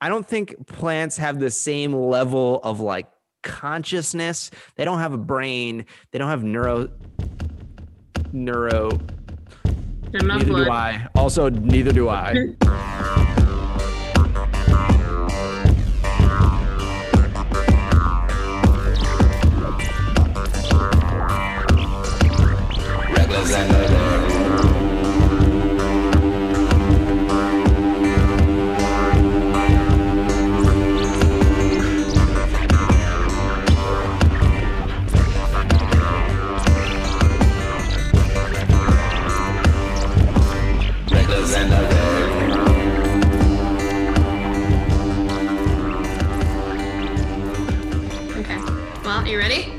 I don't think plants have the same level of like consciousness. They don't have a brain. They don't have neuro neuro. They're not Neither do. I. Also, neither do I. Okay. Well, you ready?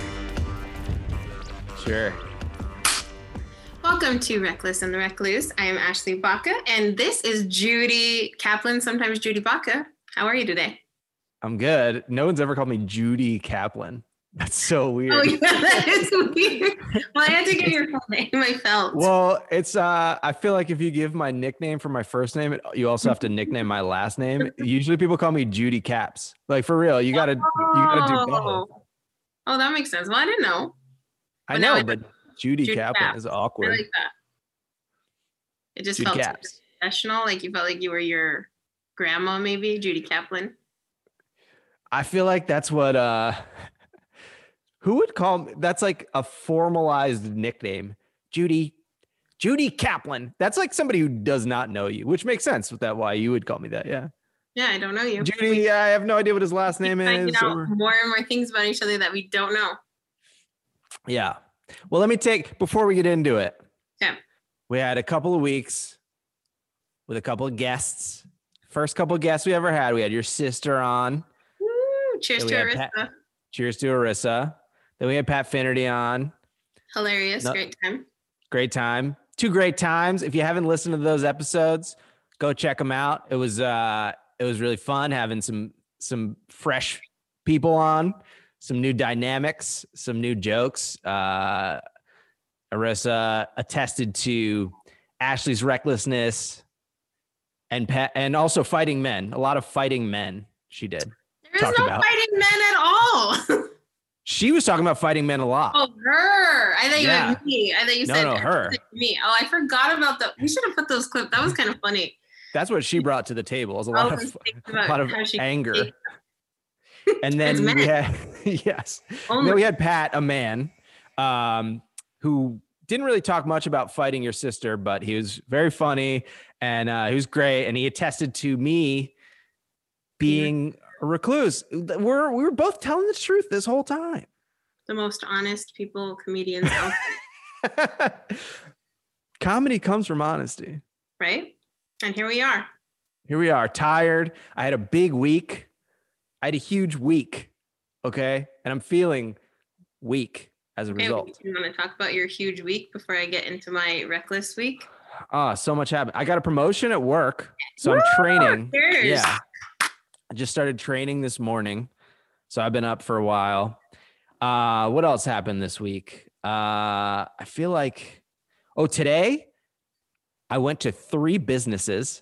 Sure. Welcome to Reckless and the Recluse. I am Ashley Baca, and this is Judy Kaplan, sometimes Judy Baca. How are you today? I'm good. No one's ever called me Judy Kaplan. That's so weird. Oh, yeah, that is weird. Well, I had to get your full name. I felt. Well, it's uh I feel like if you give my nickname for my first name, you also have to nickname my last name. Usually people call me Judy Caps. Like for real, you gotta you gotta do both. Oh. that makes sense. Well, I didn't know. I know, I- but Judy, Judy Kaplan is I awkward. like that. It just Judy felt professional. Like you felt like you were your grandma, maybe Judy Kaplan. I feel like that's what uh who would call me that's like a formalized nickname. Judy Judy Kaplan. That's like somebody who does not know you, which makes sense with that why you would call me that. Yeah. Yeah, I don't know you. Judy, I have no idea what his last name is. or- more and more things about each other that we don't know. Yeah. Well, let me take before we get into it. Yeah. We had a couple of weeks with a couple of guests. First couple of guests we ever had. We had your sister on. Woo, cheers to we Arissa. Pat- Cheers to Arissa. Then we had Pat Finnerty on. Hilarious. No- Great time. Great time. Two great times. If you haven't listened to those episodes, go check them out. It was uh it was really fun having some some fresh people on, some new dynamics, some new jokes. Uh Arissa attested to Ashley's recklessness and Pat and also fighting men. A lot of fighting men she did. There is no about. fighting men at all. She was talking about fighting men a lot. oh, her. I thought you Yeah. meant me. I thought you No, said no, her. Me. Oh, I forgot about that. We should have put those clips. That was kind of funny. That's what she brought to the table. Was a lot of a lot of she- anger. And then we had yes. Oh then we had Pat, a man, um, who didn't really talk much about fighting your sister, but he was very funny and uh, he was great. And he attested to me being a recluse. We're we were both telling the truth this whole time. the most honest people, comedians, out Comedy comes from honesty. right? And here we are. Here we are, tired. I had a big week. I had a huge week. Okay. And I'm feeling weak as a Okay, result. you want to talk about your huge week before I get into my reckless week? Ah, so much happened. I got a promotion at work. So I'm training. Cheers. Yeah. I just started training this morning. So I've been up for a while. Uh, what else happened this week? Uh, I feel like, oh, today I went to three businesses.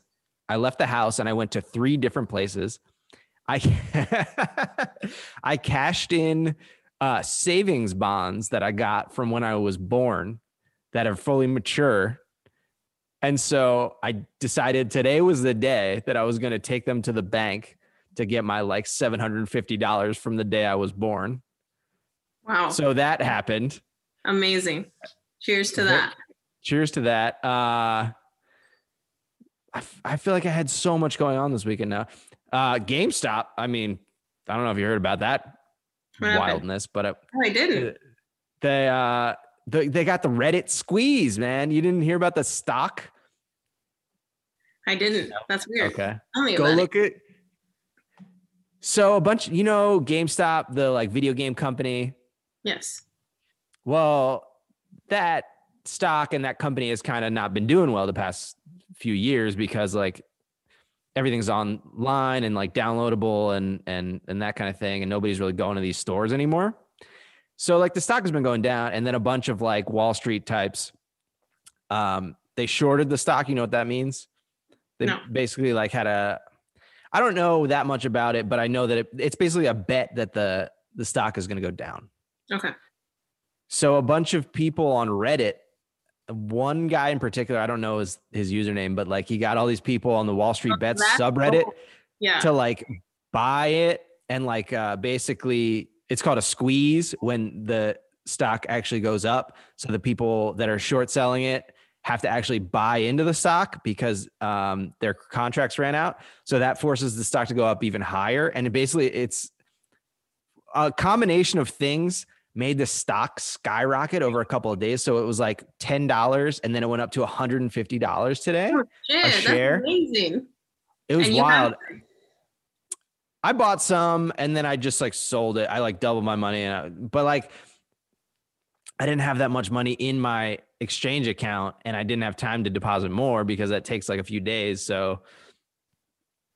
I left the house and I went to three different places. I I cashed in uh, savings bonds that I got from when I was born that are fully mature. And so I decided today was the day that I was going to take them to the bank to get my like $750 from the day I was born. Wow. So that happened. Amazing. Cheers to that. Cheers to that. Uh, I, f- I feel like I had so much going on this weekend now. Uh, GameStop. I mean, I don't know if you heard about that What happened? wildness, but it, Oh, I didn't. they uh they, they got the Reddit squeeze, man. You didn't hear about the stock? I didn't. That's weird. Okay. Go about look at so a bunch, you know, GameStop, the like video game company. Yes. Well, that stock and that company has kind of not been doing well the past few years because like everything's online and like downloadable and and and that kind of thing and nobody's really going to these stores anymore. So like the stock has been going down and then a bunch of like Wall Street types um they shorted the stock, you know what that means? They No. basically like had a I don't know that much about it, but I know that it, it's basically a bet that the the stock is going to go down. Okay. So a bunch of people on Reddit, one guy in particular, I don't know his his username, but like he got all these people on the Wall Street Oh, Bets subreddit. Yeah. to like buy it and like uh basically it's called a squeeze when the stock actually goes up. So the people that are short selling it have to actually buy into the stock because um, their contracts ran out. So that forces the stock to go up even higher. And it basically, it's a combination of things made the stock skyrocket over a couple of days. So it was like $10 and then it went up to $150 today. Oh, shit, that's share. amazing. It was And you have- wild. I bought some and then I just like sold it. I like doubled my money and I, but like I didn't have that much money in my exchange account and I didn't have time to deposit more because that takes like a few days. So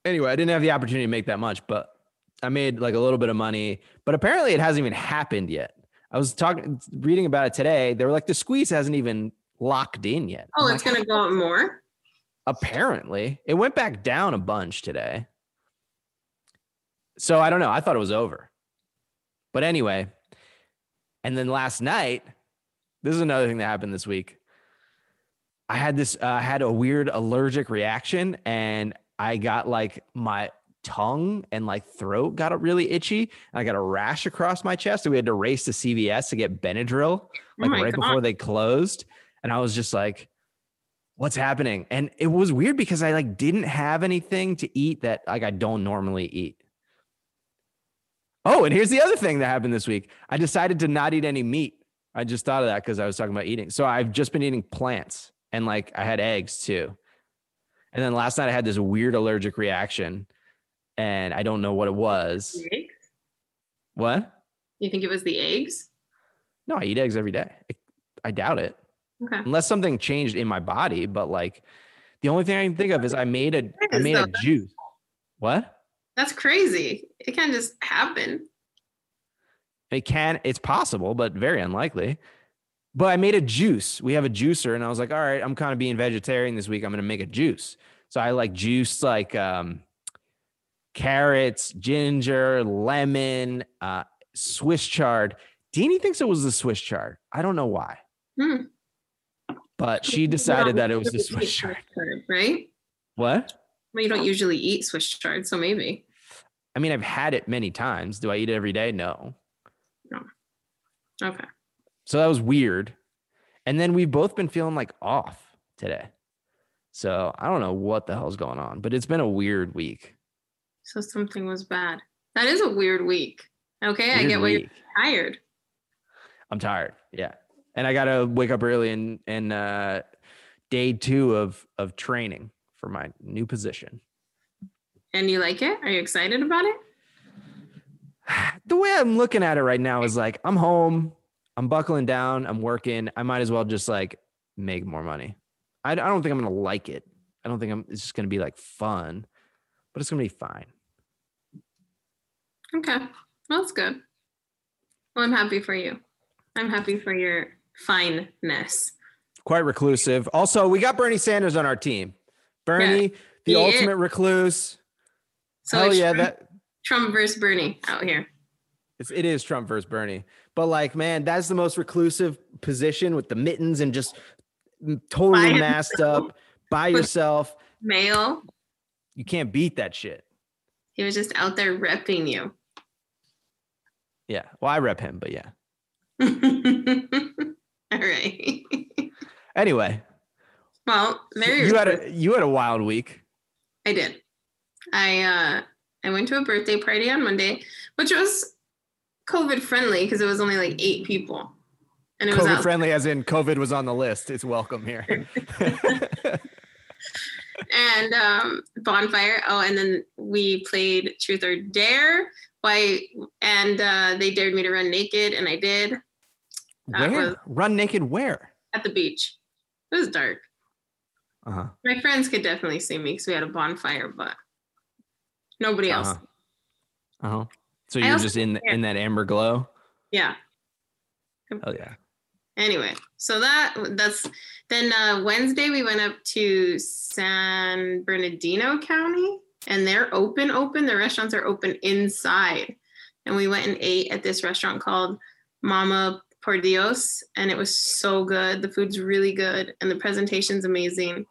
anyway, I didn't have the opportunity to make that much, but I made like a little bit of money, but apparently it hasn't even happened yet. I was talking reading about it today. They were like the squeeze hasn't even locked in yet. Oh, I'm it's like, gonna go up more. Apparently, it went back down a bunch today. So I don't know. I thought it was over. But anyway, and then last night, this is another thing that happened this week. I had this, uh, I had a weird allergic reaction and I got like my tongue and like throat got really itchy. I got a rash across my chest. And we had to race to CVS to get Benadryl Oh like my right God. before they closed. And I was just like, what's happening? And it was weird because I like didn't have anything to eat that like I don't normally eat. Oh, and here's the other thing that happened this week. I decided to not eat any meat. I just thought of that because I was talking about eating. So I've just been eating plants and like I had eggs too. And then last night I had this weird allergic reaction and I don't know what it was. Eggs? What? You think it was the eggs? No, I eat eggs every day. I, I doubt it. Okay. unless something changed in my body. But like the only thing I can think of is I made a I made a juice. What? That's crazy. It can't just happen. It can. It's possible, but very unlikely. But I made a juice. We have a juicer, and I was like, all right, I'm kind of being vegetarian this week. I'm gonna make a juice. So I like juiced like um, carrots, ginger, lemon, uh, Swiss chard. Deanie thinks it was the Swiss chard. I don't know why, Hmm. but she decided that it was the Swiss chard. chard, right? What? Well, you don't usually eat Swiss chard, so maybe. I mean, I've had it many times. Do I eat it every day? No. No. Okay. So that was weird. And then we've both been feeling like off today. So I don't know what the hell's going on, but it's been a weird week. So something was bad. That is a weird week. Okay, I Weird get why you're tired. I'm tired. Yeah. And I gotta wake up early and and uh day two of of training for my new position. And you like it? Are you excited about it? The way I'm looking at it right now is like I'm home, I'm buckling down, I'm working. I might as well just like make more money. I, I don't think I'm gonna like it. I don't think I'm it's just gonna be like fun, but it's gonna be fine. Okay. Well, that's good. Well, I'm happy for you. I'm happy for your fineness. quite reclusive. Also, we got Bernie Sanders on our team. Bernie, the he is. ultimate recluse. So Hell yeah, Trump, that Trump versus Bernie out here. it's, it is Trump versus Bernie. But like, man, that's the most reclusive position with the mittens and just totally By masked himself. up by yourself. Male. You can't beat that shit. He was just out there repping you. Yeah. Well, I rep him, but yeah. All right. Anyway, well, there you had a you had a wild week. I did. I uh I went to a birthday party on Monday, which was COVID friendly because it was only like eight people. And it was COVID out friendly, as in COVID was on the list. It's welcome here. and um bonfire. Oh, and then we played truth or dare. Why and uh they dared me to run naked and I did That where? was- Run naked where? at the beach. It was dark. Uh huh. My friends could definitely see me because we had a bonfire, but nobody else. Uh-huh. Uh huh. So you're just in in that amber glow. Yeah. Oh yeah. Anyway, so that that's then uh, Wednesday we went up to San Bernardino County. And they're open, open. The restaurants are open inside. And we went and ate at this restaurant called Mama Por Dios, and it was so good. The food's really good, and the presentation's amazing.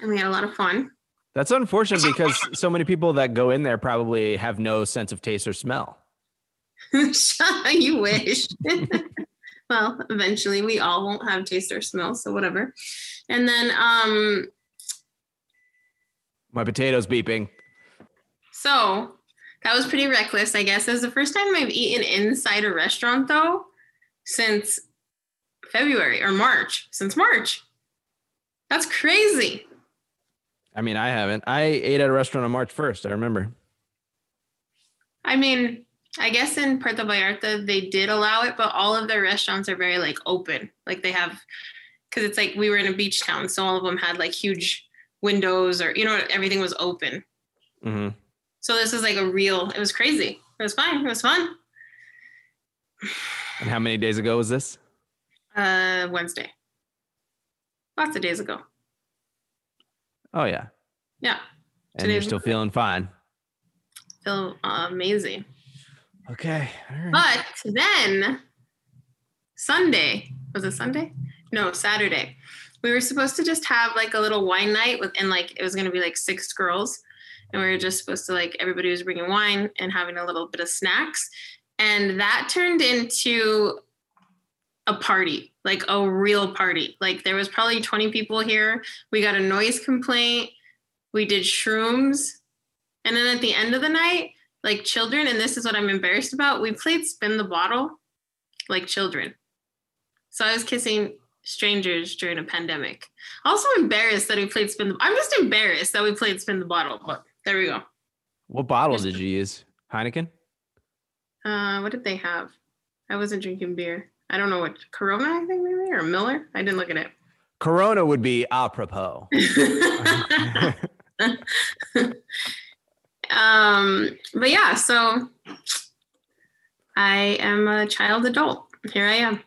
And we had a lot of fun. That's unfortunate because so many people that go in there probably have no sense of taste or smell. you wish. well, eventually we all won't have taste or smell, so whatever. And then um my potatoes beeping. So that was pretty reckless, I guess. It was the first time I've eaten inside a restaurant though since February or March. Since March. That's crazy. I mean, I haven't. I ate at a restaurant on March 1st. I remember. I mean, I guess in Puerto Vallarta they did allow it, but all of their restaurants are very like open. Like they have, because it's like we were in a beach town, so all of them had like huge windows or you know everything was open. Mm-hmm. So this is like a real. It was crazy. It was fine. It was fun. And how many days ago was this? Uh, Wednesday. Lots of days ago. Oh yeah. Yeah. And you're still feeling fine. Feel amazing. Okay. But then Sunday was it Sunday? No, Saturday. We were supposed to just have like a little wine night and like it was gonna be like six girls, and we were just supposed to like everybody was bringing wine and having a little bit of snacks, and that turned into a party, like a real party. Like there was probably 20 people here. We got a noise complaint. We did shrooms. And then at the end of the night, like children, and this is what I'm embarrassed about, we played spin the bottle like children. So I was kissing strangers during a pandemic. Also embarrassed that we played spin the I'm just embarrassed that we played spin the bottle, but there we go. What bottle did you use? Heineken? Uh what did they have? I wasn't drinking beer. I don't know what Corona, I think maybe, or Miller. I didn't look at it. Corona would be apropos. um, but yeah, so I am a child adult. Here I am,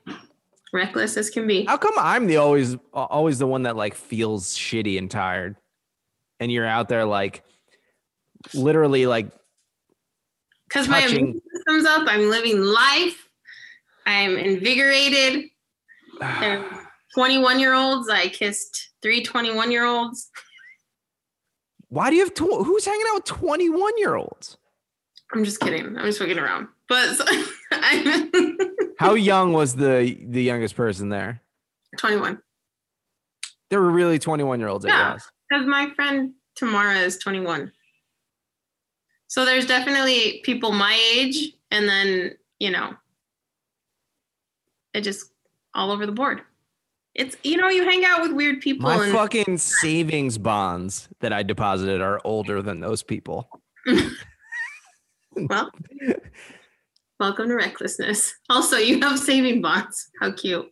reckless as can be. How come I'm the always always the one that like feels shitty and tired, and you're out there like literally like because my immune system's up. I'm living life. I'm invigorated. 21 year olds. I kissed three 21 year olds. Why do you have tw- who's hanging out with 21 year olds? I'm just kidding. I'm just fucking around. But so, how young was the the youngest person there? 21. There were really 21 year olds yeah, Because my friend Tamara is 21. So there's definitely people my age, and then you know it just all over the board. It's you know you hang out with weird people. My and- fucking savings bonds that I deposited are older than those people. well, welcome to recklessness. Also, you have saving bonds. How cute.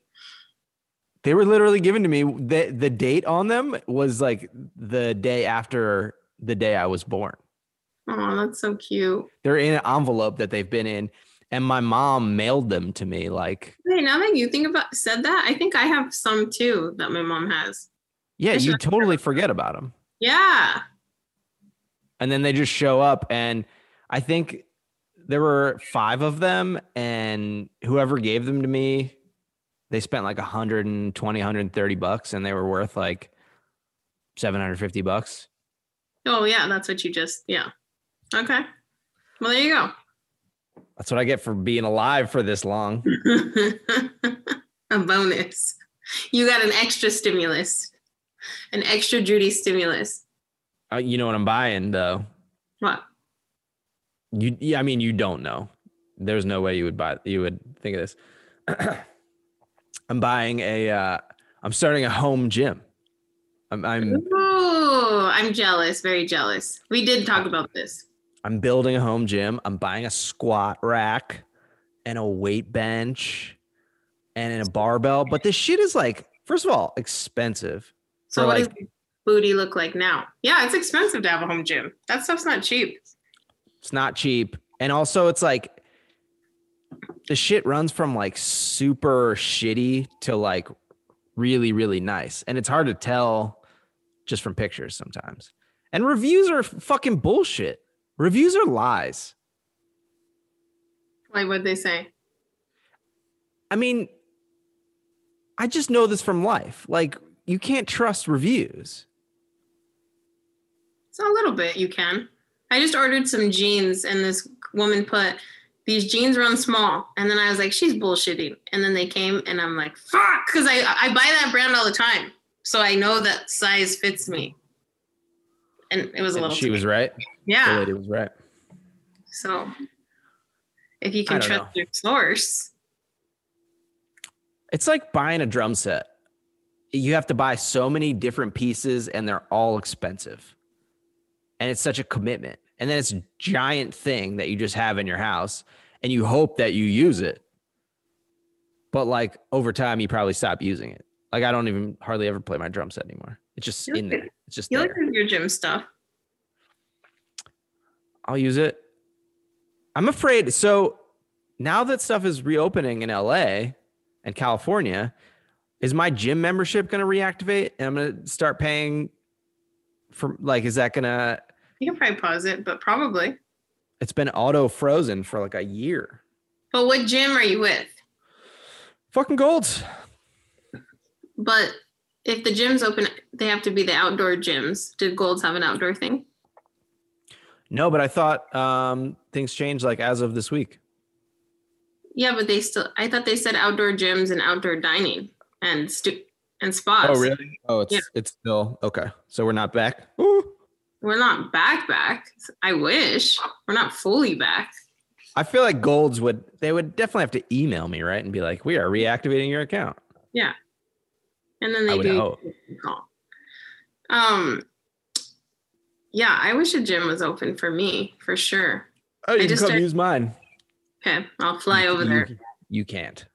They were literally given to me. the The date on them was like the day after the day I was born. Oh, that's so cute. They're in an envelope that they've been in and my mom mailed them to me like hey now that you think about said that i think i have some too that my mom has yeah you totally forget about them yeah and then they just show up and i think there were five of them and whoever gave them to me they spent like 120 130 bucks and they were worth like 750 bucks oh yeah that's what you just yeah okay well there you go that's what I get for being alive for this long. a bonus. You got an extra stimulus, an extra Judy stimulus. Uh, you know what I'm buying though. What? You, yeah, I mean, you don't know. There's no way you would buy. You would think of this. I'm buying a. Uh, I'm starting a home gym. I'm. I'm Ooh, I'm jealous. Very jealous. We did talk about this. I'm building a home gym. I'm buying a squat rack and a weight bench and a barbell. But this shit is like, first of all, expensive. So what like, does booty look like now? Yeah, it's expensive to have a home gym. That stuff's not cheap. It's not cheap. And also it's like the shit runs from like super shitty to like really, really nice. And it's hard to tell just from pictures sometimes. And reviews are fucking bullshit. Reviews are lies. Like what they say. I mean, I just know this from life. Like, you can't trust reviews. So a little bit you can. I just ordered some jeans and this woman put these jeans run small. And then I was like, she's bullshitting. And then they came and I'm like, fuck, because I, I buy that brand all the time. So I know that size fits me. And it was a And little she was right. The yeah. lady was right. So if you can trust know. your source, It's like buying a drum set. You have to buy so many different pieces and they're all expensive. And it's such a commitment. And then it's a giant thing that you just have in your house and you hope that you use it. But like over time, you probably stop using it. Like I don't even hardly ever play my drum set anymore. It's just You in there. It's just you there. your gym stuff. I'll use it. I'm afraid. So now that stuff is reopening in LA and California, is my gym membership going to reactivate? And I'm going to start paying for like, is that going to, You can probably pause it, but probably. it's been auto frozen for like a year. But what gym are you with? Fucking Gold's. But if the gyms open, they have to be the outdoor gyms. Did Gold's have an outdoor thing? No, but I thought um, things changed like as of this week. Yeah, but they still. I thought they said outdoor gyms and outdoor dining and stu- and spas. Oh, really? Oh, it's Yeah. it's still okay. So we're not back. Ooh. We're not back back. I wish we're not fully back. I feel like Gold's would they would definitely have to email me right and be like, we are reactivating your account. Yeah. And then I they do hope. call. Um. Yeah, I wish a gym was open for me for sure. Oh, you can just come started- use mine. Okay, I'll fly over You- there. You can't.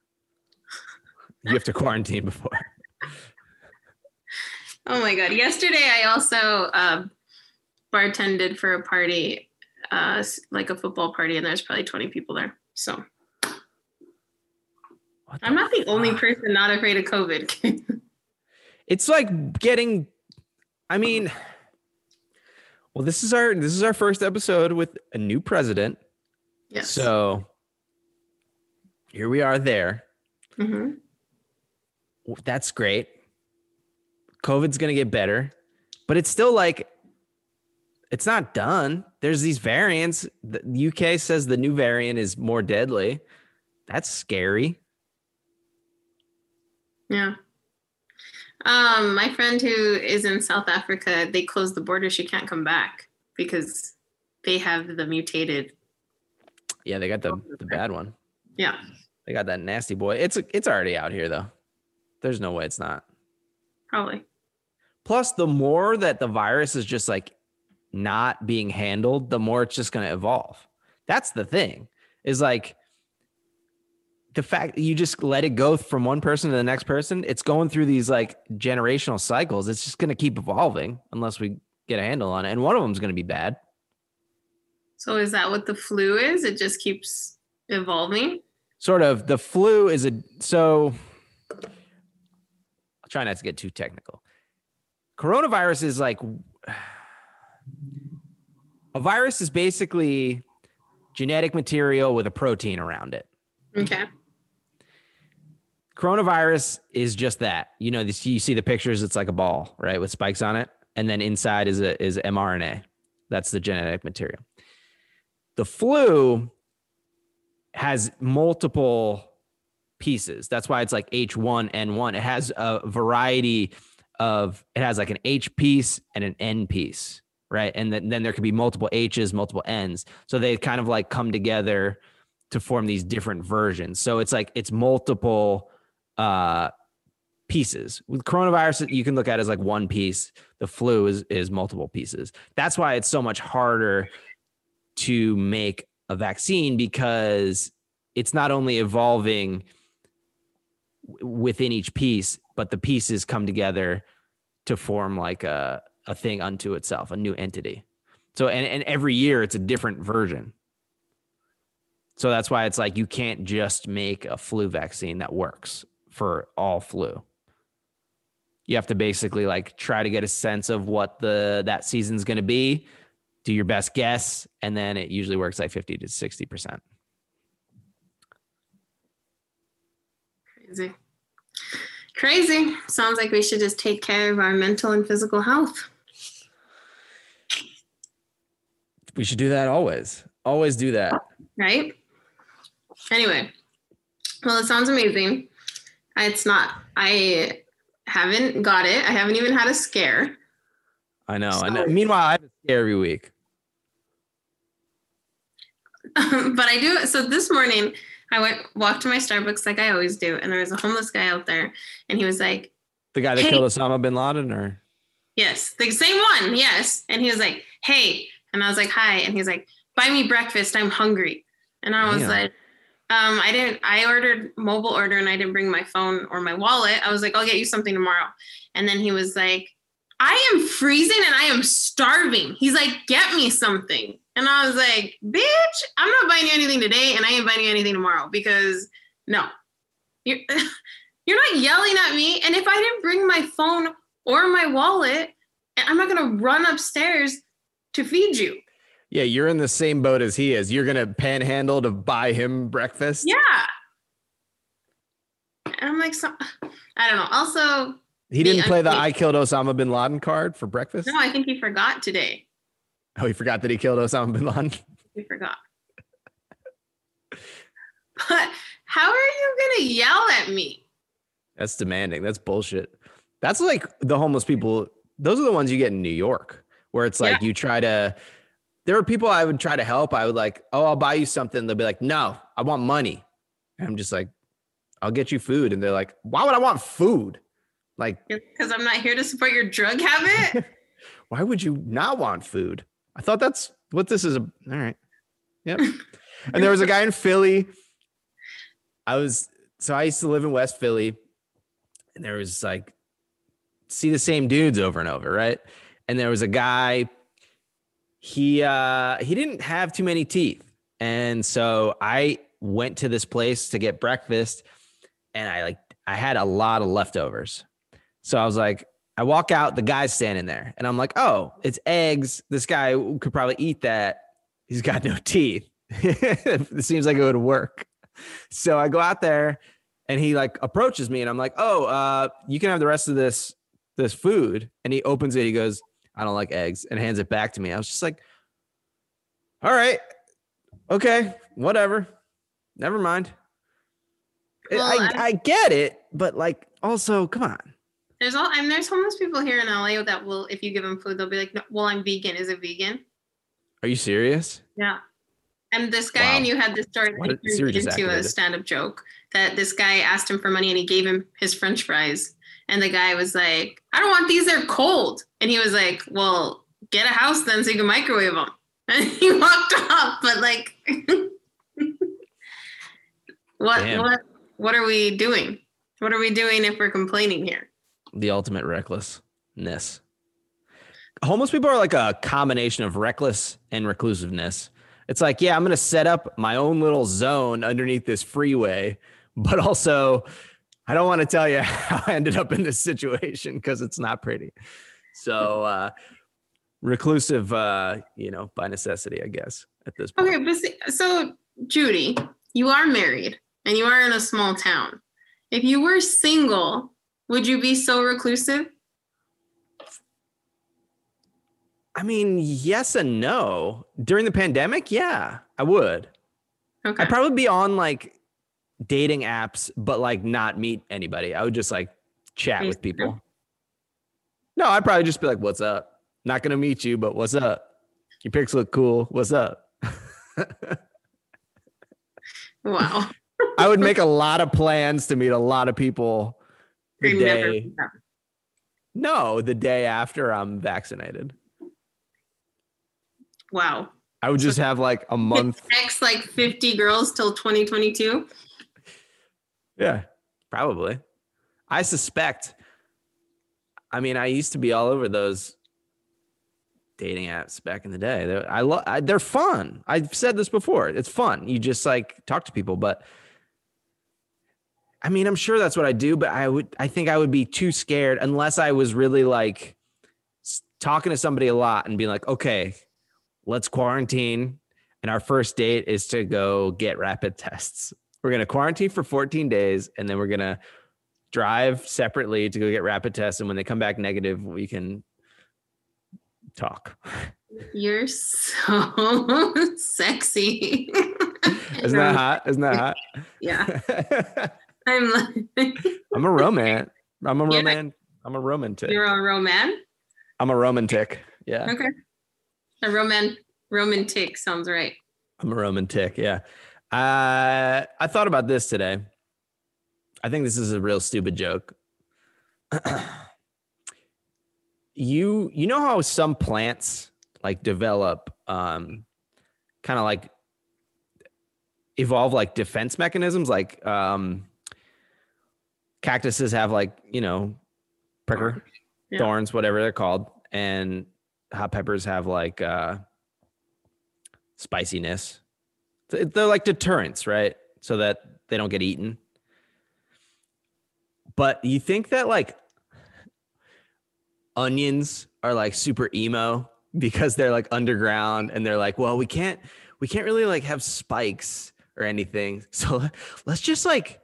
You have to quarantine before. Oh my god! Yesterday, I also uh, bartended for a party, uh, like a football party, and there's probably 20 people there. So What I'm not the only person not afraid of COVID. It's like getting. I mean, well, this is our this is our first episode with a new president. yes. So here we are. There, Mm-hmm. that's great. COVID's gonna get better, but it's still like it's not done. There's these variants. The UK says the new variant is more deadly. That's scary. Yeah. Um, my friend who is in South Africa, they closed the border. She can't come back because they have the mutated. Yeah, they got the the bad one. Yeah. They got that nasty boy. It's it's already out here though. There's no way it's not. Probably. Plus, the more that the virus is just like not being handled, the more it's just going to evolve. That's the thing. Is like the fact that you just let it go from one person to the next person. It's going through these like generational cycles. It's just going to keep evolving unless we get a handle on it. And one of them is going to be bad. So is that what the flu is? It just keeps evolving. sort of the flu is a so I'll try not to get too technical. Coronavirus is like a virus is basically genetic material with a protein around it. Okay. Coronavirus is just that. You know, this, you see the pictures, it's like a ball, right, with spikes on it, and then inside is a is mRNA. That's the genetic material. The flu has multiple pieces. That's why it's like H1N1. It has a variety of it has like an H piece and an N piece, right? And then, then there could be multiple H's, multiple N's. So they kind of like come together to form these different versions. So it's like it's multiple uh pieces. With coronavirus, you can look at it as like one piece. The flu is is multiple pieces. That's why it's so much harder to make a vaccine because it's not only evolving within each piece, but the pieces come together to form like a, a thing unto itself, a new entity. So and, and every year it's a different version. So that's why it's like you can't just make a flu vaccine that works for all flu. you have to basically like try to get a sense of what the that season's going to be, do your best guess, and then it usually works like 50 to 60%. Crazy. Crazy. Sounds like we should just take care of our mental and physical health. We should do that always. Always do that. Right? Anyway, well, it sounds amazing. It's not, I haven't got it. I haven't even had a scare. I know. So- and meanwhile, I have a scare every week. but I do. So this morning, I went walked to my Starbucks like I always do, and there was a homeless guy out there, and he was like, The guy that Hey. killed Osama bin Laden, or "Yes, the same one, yes." And he was like, "Hey," and I was like, "Hi," and he's like, "Buy me breakfast. I'm hungry." And I was Damn. like, um, "I didn't. I ordered mobile order, and I didn't bring my phone or my wallet. I was like, I'll get you something tomorrow." And then he was like, "I am freezing and I am starving." He's like, "Get me something." And I was like, "Bitch, I'm not buying you anything today, and I ain't buying you anything tomorrow because no, you're you're not yelling at me. And if I didn't bring my phone or my wallet, I'm not gonna run upstairs to feed you. yeah, you're in the same boat as he is. You're gonna panhandle to buy him breakfast. Yeah." And I'm like, so, I don't know. Also, He didn't play the "I killed Osama bin Laden" card for breakfast. no, I think he forgot today. Oh, he forgot that he killed Osama bin Laden. He forgot. But how are you gonna yell at me? That's demanding. That's bullshit. That's like the homeless people. Those are the ones you get in New York, where it's like you try to. There are people I would try to help. I would like, oh, I'll buy you something. They'll be like, no, I want money. And I'm just like, I'll get you food. And they're like, why would I want food? Like, Because I'm not here to support your drug habit. why would you not want food? I thought that's what this is. A, all right. Yep. and there was a guy in Philly. I was, so I used to live in West Philly. And there was like, see the same dudes over and over, right? And there was a guy, he, uh, he didn't have too many teeth. And so I went to this place to get breakfast and I like, I had a lot of leftovers. So I was like, I walk out, the guy's standing there, and I'm like, oh, it's eggs. This guy could probably eat that. He's got no teeth. it seems like it would work. So I go out there and he like approaches me and I'm like, oh, uh, you can have the rest of this this food. And he opens it, he goes, I don't like eggs, and hands it back to me. I was just like, all right, okay, whatever. Never mind. Well, I, I get it, but like also, come on. There's all I mean, there's homeless people here in LA that will, if you give them food, they'll be like, no, "Well, I'm vegan. Is it vegan?" Are you serious? Yeah. And this guy Wow. knew had this story that a- he Siri turned into a stand-up joke that this guy asked him for money and he gave him his French fries, and the guy was like, "I don't want these. They're cold." And he was like, "Well, get a house then, so you can microwave them." And he walked off. But like, what Damn. what what are we doing? What are we doing if we're complaining here? the ultimate recklessness. Homeless people are like a combination of reckless and reclusiveness. It's like, yeah, I'm going to set up my own little zone underneath this freeway, but also I don't want to tell you how I ended up in this situation because it's not pretty. So, uh, reclusive, uh, you know, by necessity, I guess, at this point. Okay, but see, so Judy, you are married and you are in a small town. If you were single, would you be so reclusive? I mean, yes and no. During the pandemic, yeah, I would. Okay. I'd probably be on like dating apps, but like not meet anybody. I would just like chat with mm-hmm. people. No, I'd probably just be like, "What's up?" Not gonna meet you, but what's up? Your pics look cool. What's up? wow. I would make a lot of plans to meet a lot of people the You're day. No, the day after I'm vaccinated. Wow. I would just have like a month. Next like 50 girls till 2022. Yeah, probably. I suspect. I mean, I used to be all over those dating apps back in the day. They're, I love. They're fun. I've said this before. It's fun. You just like talk to people, but I mean, I'm sure that's what I do, but I would, I think I would be too scared unless I was really like talking to somebody a lot and being like, okay, let's quarantine. And our first date is to go get rapid tests. We're going to quarantine for 14 days and then we're going to drive separately to go get rapid tests. And when they come back negative, we can talk. You're so sexy. Isn't that hot? Isn't that hot? Yeah. I'm like, I'm a roman. I'm a Yeah. roman. I'm a romantic. you're a roman. I'm a romantic. Yeah. Okay. A roman romantic sounds right. I'm a romantic. Yeah. Uh, I thought about this today. I think this is a real stupid joke. you you know how some plants like develop um kind of like evolve like defense mechanisms like um cactuses have like you know pricker Yeah. thorns whatever they're called and hot peppers have like uh spiciness they're like deterrents right? So that they don't get eaten. But you think that like onions are like super emo because they're like underground and they're like well we can't we can't really like have spikes or anything. So let's just like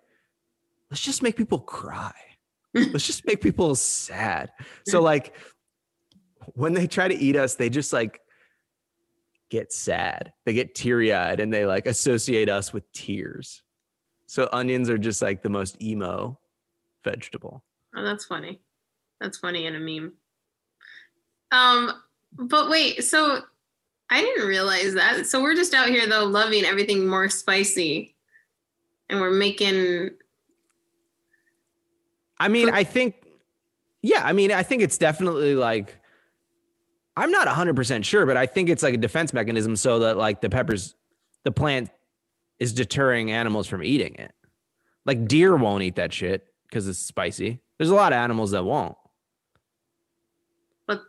let's just make people cry. Let's just make people sad. So like when they try to eat us they just like get sad they get teary-eyed and they like associate us with tears so onions are just like the most emo vegetable Oh, that's funny. That's funny in a meme. Um, but wait, so I didn't realize that. So we're just out here though loving everything more spicy. And we're making I mean, I think, yeah, I mean, I think it's definitely like, I'm not 100% sure, but I think it's like a defense mechanism so that like the peppers, the plant is deterring animals from eating it. Like deer won't eat that shit because it's spicy. There's a lot of animals that won't. But-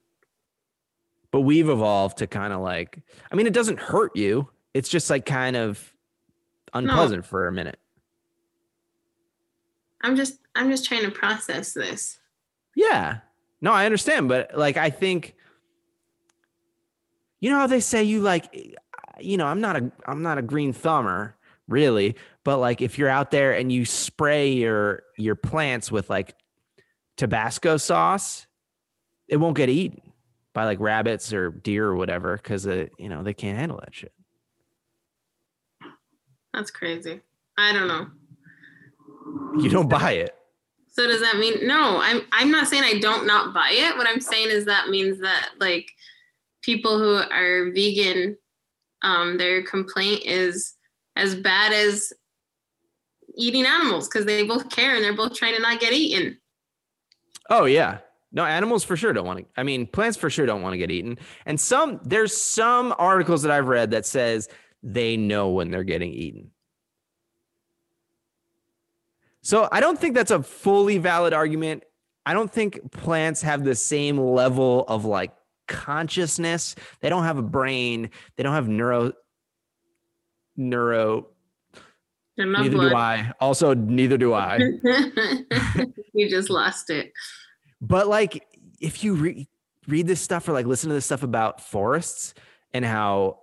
but we've evolved to kind of like, I mean, it doesn't hurt you. It's just like kind of unpleasant for a minute. I'm just I'm just trying to process this. Yeah. No, I understand, but like I think you know how they say you like you know, I'm not a I'm not a green thumber, really, but like if you're out there and you spray your your plants with like Tabasco sauce, it won't get eaten by like rabbits or deer or whatever cuz uh, you know, they can't handle that shit. That's crazy. I don't know. You don't buy it. So does that mean no, I'm I'm not saying I don't not buy it. What I'm saying is that means that like people who are vegan, um, their complaint is as bad as eating animals because they both care and they're both trying to not get eaten. Oh yeah. No, animals for sure don't want to. I mean, plants for sure don't want to get eaten. And some there's some articles that I've read that says they know when they're getting eaten. So I don't think that's a fully valid argument. I don't think plants have the same level of like consciousness. They don't have a brain. They don't have neuro neuro. Neither blood. do I. Also, neither do I. you just lost it. But like, if you re- read this stuff or like listen to this stuff about forests and how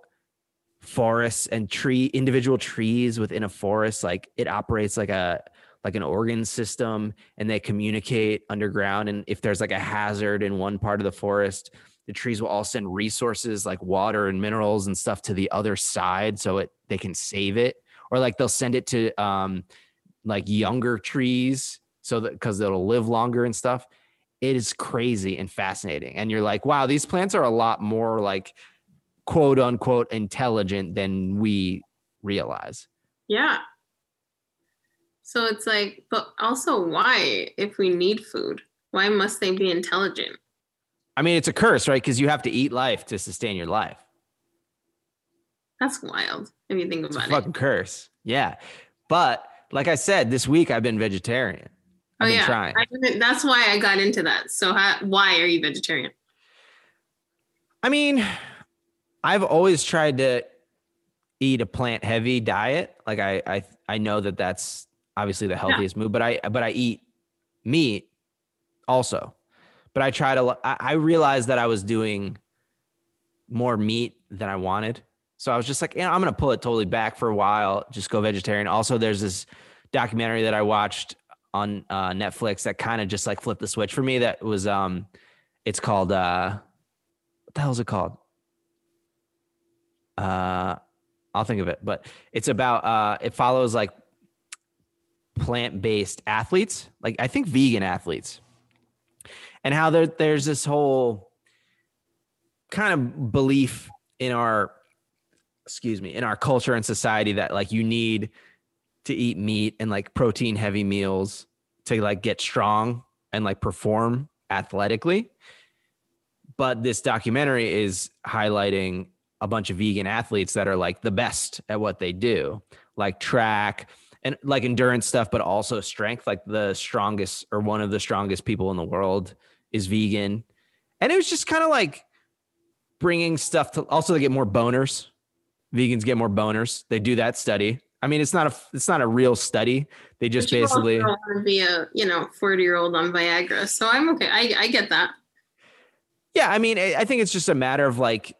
forests and tree individual trees within a forest, like it operates like a like an organ system, and they communicate underground. And if there's like a hazard in one part of the forest, the trees will all send resources like water and minerals and stuff to the other side so it they can save it or like they'll send it to um like younger trees so that because it'll live longer and stuff it is crazy and fascinating and you're like wow these plants are a lot more like quote unquote intelligent than we realize Yeah. So it's like, but also why, if we need food, why must they be intelligent? I mean it's a curse right because you have to eat life to sustain your life That's wild if you think it's a it. fucking curse yeah but like i said this week i've been vegetarian Oh i've been yeah, trying I that's why I got into that. So how, why are you vegetarian? I mean, I've always tried to eat a plant heavy diet. Like I, I, I know that that's obviously the healthiest move, but I but I eat meat also. But I try to I, realized that I was doing more meat than I wanted. So I was just like, you know, I'm gonna pull it totally back for a while, just go vegetarian. Also, there's this documentary that I watched on uh, Netflix that kind of just like flipped the switch for me. That was um, it's called uh, what the hell is it called? Uh, I'll think of it, but it's about uh, it follows like plant-based athletes, like I think vegan athletes, and how there there's this whole kind of belief in our excuse me in our culture and society that like you need to eat meat and like protein heavy meals to like get strong and like perform athletically. But this documentary is highlighting a bunch of vegan athletes that are like the best at what they do like track and like endurance stuff but also strength like the strongest or one of the strongest people in the world is vegan and it was just kind of like bringing stuff to also to get more boners vegans get more boners. They do that study. I mean, it's not a it's not a real study. They just basically be a you know forty year old on Viagra. So I'm okay. I I get that. Yeah, I mean, I think it's just a matter of like,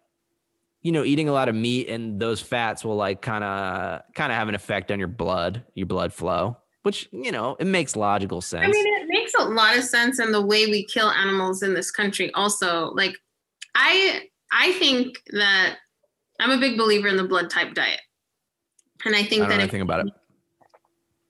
you know, eating a lot of meat and those fats will like kind of kind of have an effect on your blood, your blood flow, which you know it makes logical sense. I mean, it makes a lot of sense in the way we kill animals in this country. Also, like, I I think that I'm a big believer in the blood type diet. And I think I that anything about it.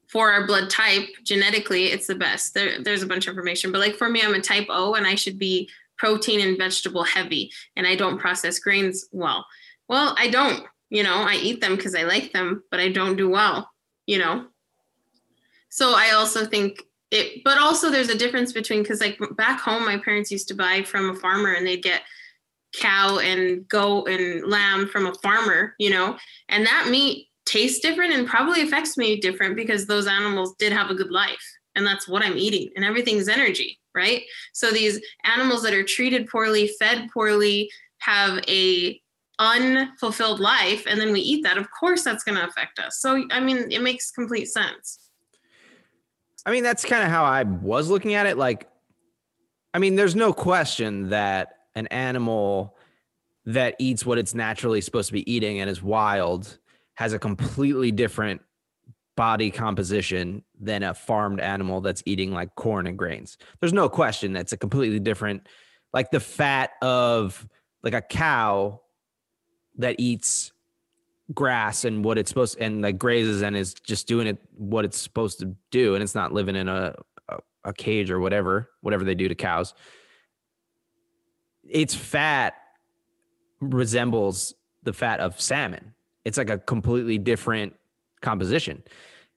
For our blood type, genetically, it's the best. There, there's a bunch of information, but like for me, I'm a type O and I should be protein and vegetable heavy and I don't process grains well. Well, I don't, you know, I eat them because I like them, but I don't do well, you know. So I also think it, but also there's a difference between because like back home, my parents used to buy from a farmer and they'd get cow and goat and lamb from a farmer, you know, and that meat tastes different and probably affects me different because those animals did have a good life and that's what I'm eating and everything's energy, right? So these animals that are treated poorly, fed poorly, have a unfulfilled life and then we eat that, of course that's going to affect us. So I mean, it makes complete sense. I mean, that's kind of how I was looking at it like I mean, there's no question that an animal that eats what it's naturally supposed to be eating and is wild has a completely different body composition than a farmed animal that's eating like corn and grains. There's no question that's a completely different like the fat of like a cow that eats grass and what it's supposed and like grazes and is just doing it what it's supposed to do and it's not living in a a, a cage or whatever whatever they do to cows its fat resembles the fat of salmon. It's like a completely different composition.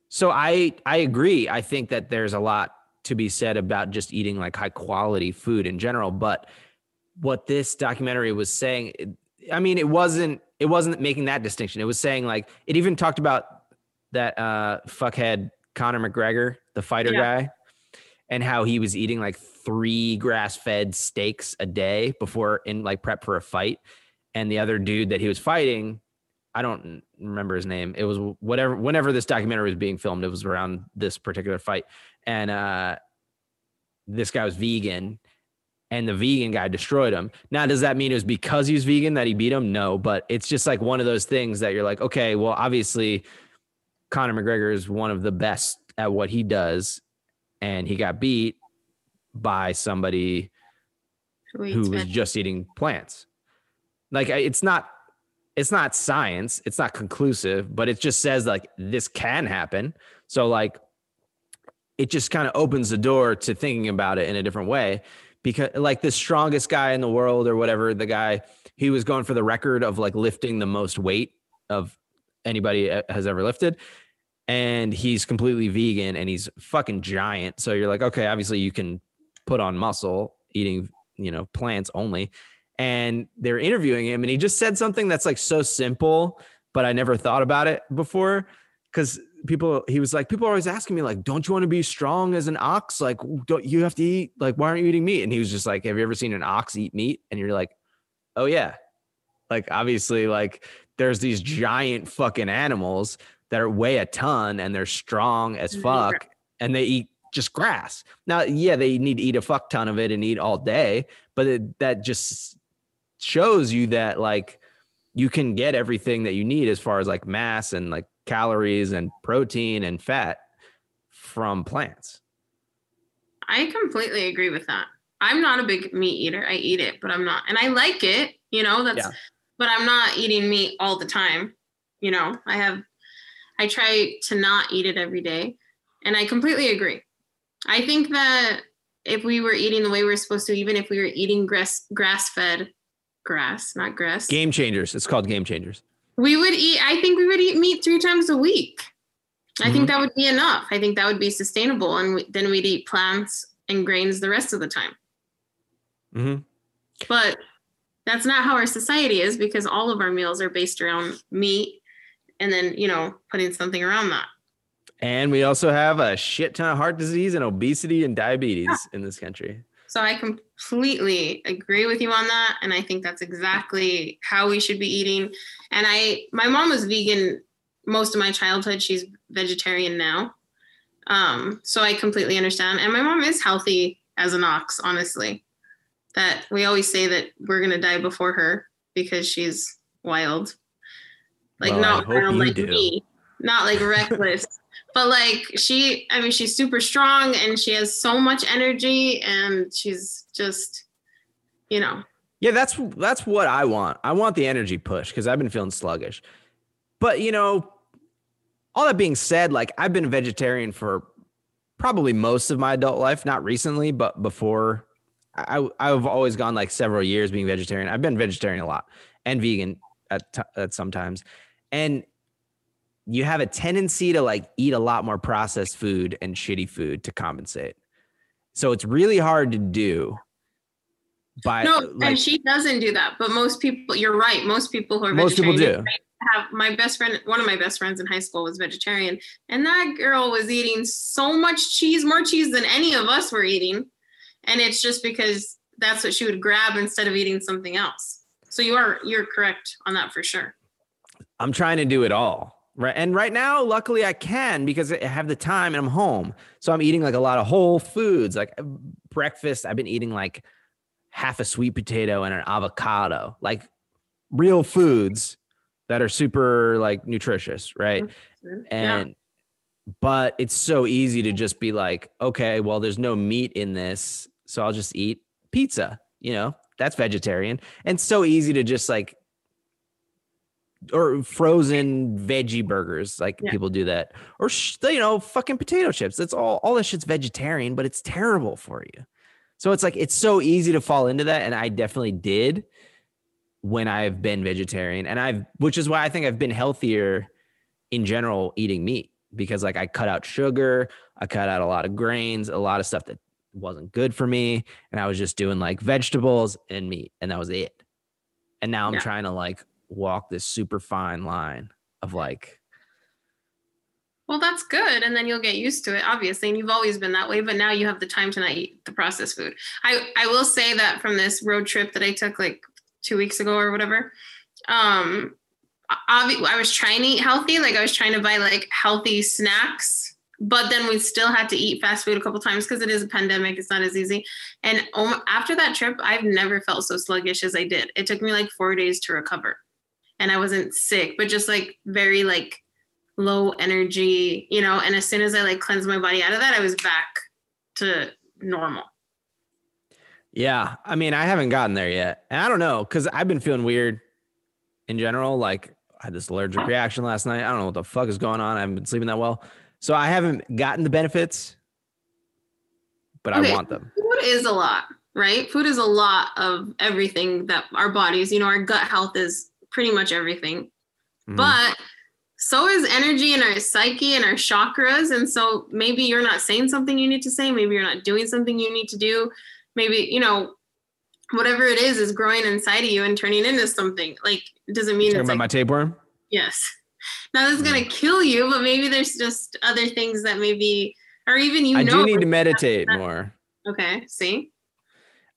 So I I agree. I think that there's a lot to be said about just eating like high quality food in general, but what this documentary was saying I mean it wasn't it wasn't making that distinction. It was saying like it even talked about that uh fuckhead Conor McGregor, the fighter yeah. guy, and how he was eating like three grass fed steaks a day before in like prep for a fight. And the other dude that he was fighting, I don't remember his name. It was whatever, whenever this documentary was being filmed, it was around this particular fight. And uh, this guy was vegan and the vegan guy destroyed him. Now, does that mean it was because he was vegan that he beat him? No, but it's just like one of those things that you're like, okay, well, obviously, Conor McGregor is one of the best at what he does, and he got beat by somebody who was just eating plants. Like it's not it's not science, it's not conclusive, but it just says like this can happen. So like it just kind of opens the door to thinking about it in a different way because like the strongest guy in the world or whatever the guy he was going for the record of like lifting the most weight of anybody has ever lifted and he's completely vegan and he's fucking giant so you're like okay obviously you can put on muscle eating, you know, plants only. And they're interviewing him and he just said something that's like so simple, but I never thought about it before. Cause people, he was like, people are always asking me, like, don't you want to be strong as an ox? Like, don't you have to eat? Like, why aren't you eating meat? And he was just like, have you ever seen an ox eat meat? And you're like, oh, yeah. Like, obviously, like, there's these giant fucking animals that are weigh a ton and they're strong as And they eat fuck and they eat just grass. Now, yeah, they need to eat a fuck ton of it and eat all day, but it, that just shows you that like you can get everything that you need as far as like mass and like calories and protein and fat from plants. I completely agree with that. I'm not a big meat eater. I eat it, but I'm not, and I like it. You know, that's, Yeah. but I'm not eating meat all the time. You know, I have, I try to not eat it every day, and I completely agree. I think that if we were eating the way we're supposed to, even if we were eating grass grass fed grass, not grass, Game changers. It's called game changers. We would eat. I think we would eat meat three times a week. I Mhm. think that would be enough. I think that would be sustainable, and we, then we'd eat plants and grains the rest of the time. Mhm. But that's not how our society is because all of our meals are based around meat and then, you know, putting something around that. And we also have a shit ton of heart disease and obesity and diabetes in this country. So I completely agree with you on that. And I think that's exactly how we should be eating. And I, my mom was vegan most of my childhood. She's vegetarian now. Um, so I completely understand. And my mom is healthy as an ox, honestly. That we always say that we're gonna die before her because she's wild. Like Well, not wild like do. me, not like reckless. But like she, I mean, she's super strong and she has so much energy and she's just, you know, Yeah, that's that's what I want. I want the energy push because I've been feeling sluggish. But you know, all that being said, like I've been a vegetarian for probably most of my adult life, not recently, but before. I I've always gone like several years being vegetarian. I've been vegetarian a lot and vegan at t- at sometimes, and you have a tendency to like eat a lot more processed food and shitty food to compensate. So it's really hard to do. By no, like, and she doesn't do that. But most people, you're right. Most people who are Most people do. Have my best friend, one of my best friends in high school was vegetarian, and that girl was eating so much cheese, more cheese than any of us were eating, and it's just because that's what she would grab instead of eating something else. So you are you're correct on that for sure. I'm trying to do it all. Right. And right now, luckily I can because I have the time and I'm home. So I'm eating like a lot of whole foods. Like uh, breakfast, I've been eating like half a sweet potato and an avocado, like real foods that are super like nutritious. Right. yeah. And, but it's so easy to just be like, okay, well, there's no meat in this. So I'll just eat pizza, you know, that's vegetarian. And so easy to just like, or frozen veggie burgers, like Yeah. people do that, or sh- you know, fucking potato chips. That's all. All that shit's vegetarian, but it's terrible for you. So it's like it's so easy to fall into that, and I definitely did when I've been vegetarian, and I've, which is why I think I've been healthier in general eating meat because like I cut out sugar, I cut out a lot of grains, a lot of stuff that wasn't good for me, and I was just doing like vegetables and meat, and that was it. And now I'm Yeah. trying to like walk this super fine line of like Well, that's good, and then you'll get used to it, obviously. And you've always been that way, but now you have the time to not eat the processed food. I I will say that from this road trip that I took like two weeks ago or whatever, um, obvi- I was trying to eat healthy. Like I was trying to buy like healthy snacks, but then we still had to eat fast food a couple times because it is a pandemic. It's not as easy. And um, after that trip, I've never felt so sluggish as I did. It took me like four days to recover, and I wasn't sick, but just like very like low energy, you know. And as soon as I like cleansed my body out of that, I was back to normal. Yeah, I mean, I haven't gotten there yet, and I don't know because I've been feeling weird in general. Like I had this allergic reaction last night. I don't know what the fuck is going on. I haven't been sleeping that well, so I haven't gotten the benefits, but I want them. Food is a lot, right? Food is a lot of everything that our bodies, you know, our gut health is pretty much everything. Mhm. But so is energy and our psyche and our chakras. And so maybe you're not saying something you need to say. Maybe you're not doing something you need to do. Maybe, you know, whatever it is is growing inside of you and turning into something. Like, it doesn't mean it's about like, my tapeworm. yes. Now this is going to kill you, but maybe there's just other things that maybe, or even you I know. do need to meditate more. okay. See?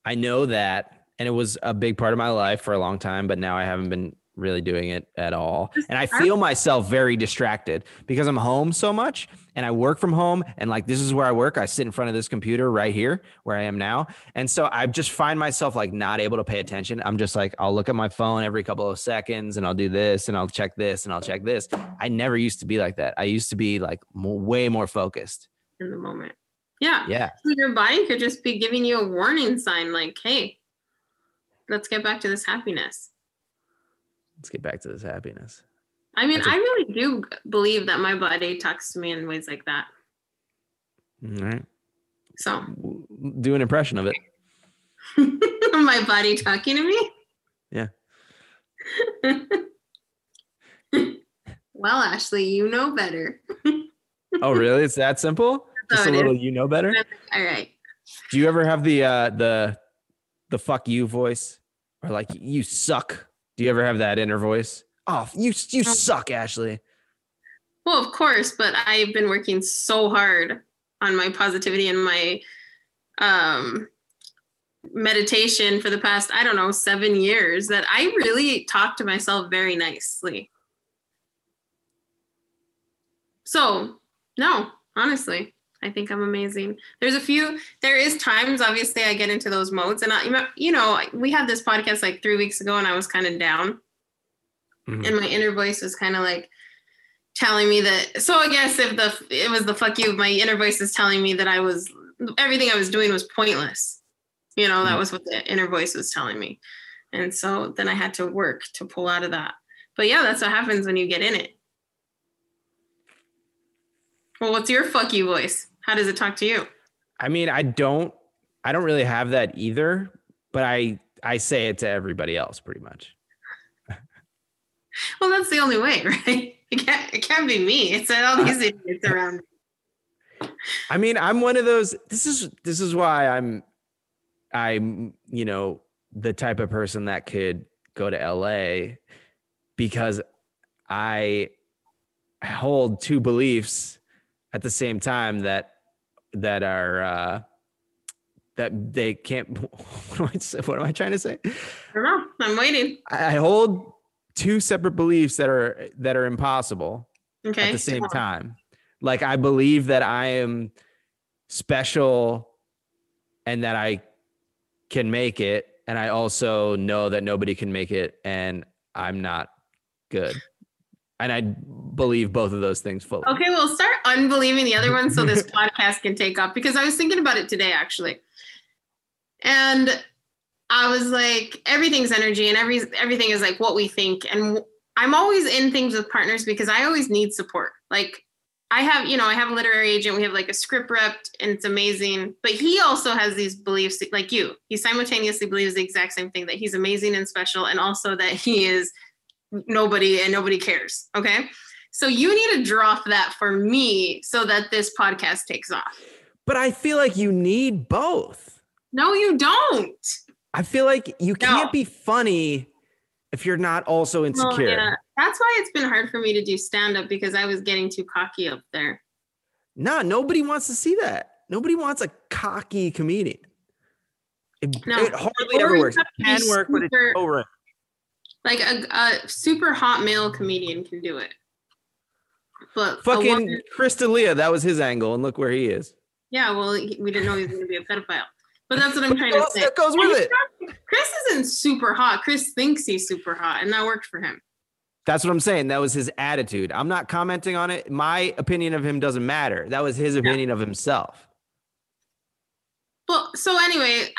I know that, and it was a big part of my life for a long time, but now I haven't been really doing it at all. And I feel myself very distracted because I'm home so much and I work from home. And like, this is where I work. I sit in front of this computer right here where I am now. And so I just find myself like not able to pay attention. I'm just like, I'll look at my phone every couple of seconds and I'll do this and I'll check this and I'll check this. I never used to be like that. I used to be like more, way more focused in the moment. Yeah. Yeah. So your body could just be giving you a warning sign like, hey, let's get back to this happiness. Let's get back to this happiness. I mean, I really do believe that my body talks to me in ways like that. All right. So do an impression of it. my body talking to me? Yeah. well, Ashley, you know better. oh, really? It's that simple? Just a little you know better? All right. Do you ever have the uh the the fuck you voice? Or like you suck do you ever have that inner voice? Oh, you you suck, Ashley. Well, of course, but I've been working so hard on my positivity and my um meditation for the past I don't know 7 years that I really talk to myself very nicely. So, no, honestly, I think I'm amazing. There's a few, there is times, obviously, I get into those modes. And, I, you know, we had this podcast like three weeks ago and I was kind of down. Mm-hmm. And my inner voice was kind of like telling me that. So I guess if the, it was the fuck you, my inner voice is telling me that I was, everything I was doing was pointless. You know, that mm-hmm. was what the inner voice was telling me. And so then I had to work to pull out of that. But yeah, that's what happens when you get in it. Well, what's your fuck you voice? How does it talk to you? I mean, I don't I don't really have that either, but I I say it to everybody else pretty much. well, that's the only way, right? It can't it can't be me. It's all these idiots around me. I mean, I'm one of those this is this is why I'm I'm, you know, the type of person that could go to LA because I hold two beliefs at the same time that that are uh that they can't what am I, what am I trying to say? I don't know. I'm waiting. I hold two separate beliefs that are that are impossible okay. at the same time. Like I believe that I am special and that I can make it and I also know that nobody can make it and I'm not good and I believe both of those things fully. Okay, well, start unbelieving the other one so this podcast can take off because I was thinking about it today actually, and I was like, everything's energy, and every everything is like what we think, and I'm always in things with partners because I always need support. Like I have, you know, I have a literary agent. We have like a script rep, and it's amazing. But he also has these beliefs, like you. He simultaneously believes the exact same thing that he's amazing and special, and also that he is nobody and nobody cares. Okay. So you need to drop that for me so that this podcast takes off. But I feel like you need both. No, you don't. I feel like you can't be funny if you're not also insecure. Well, yeah. That's why it's been hard for me to do stand up because I was getting too cocky up there. Nah, nobody wants to see that. Nobody wants a cocky comedian. It, no, it hardly ever works. It can work, but it's over. Like a, a super hot male comedian can do it. But fucking woman, Chris D'Elia, that was his angle, and look where he is. Yeah, well, we didn't know he was going to be a pedophile. But that's what I'm trying to say. That goes with it. Chris isn't super hot. Chris thinks he's super hot, and that worked for him. That's what I'm saying. That was his attitude. I'm not commenting on it. My opinion of him doesn't matter. That was his opinion yeah. of himself. Well, so anyway,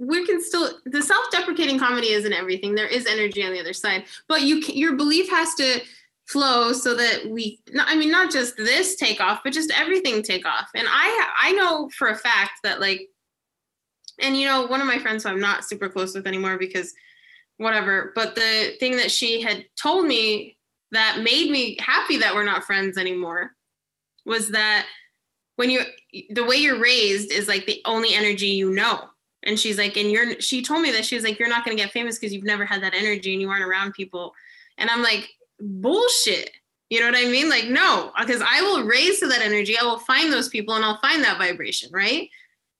we can still the self-deprecating comedy isn't everything. There is energy on the other side. But you your belief has to flow so that we i mean not just this take off but just everything take off. And i i know for a fact that like and you know one of my friends who i'm not super close with anymore because whatever but the thing that she had told me that made me happy that we're not friends anymore was that when you the way you're raised is like the only energy you know and she's like and you're she told me that she was like you're not going to get famous because you've never had that energy and you aren't around people. And i'm like bullshit. You know what i mean? Like no because i will raise to that energy. I will find those people and i'll find that vibration right?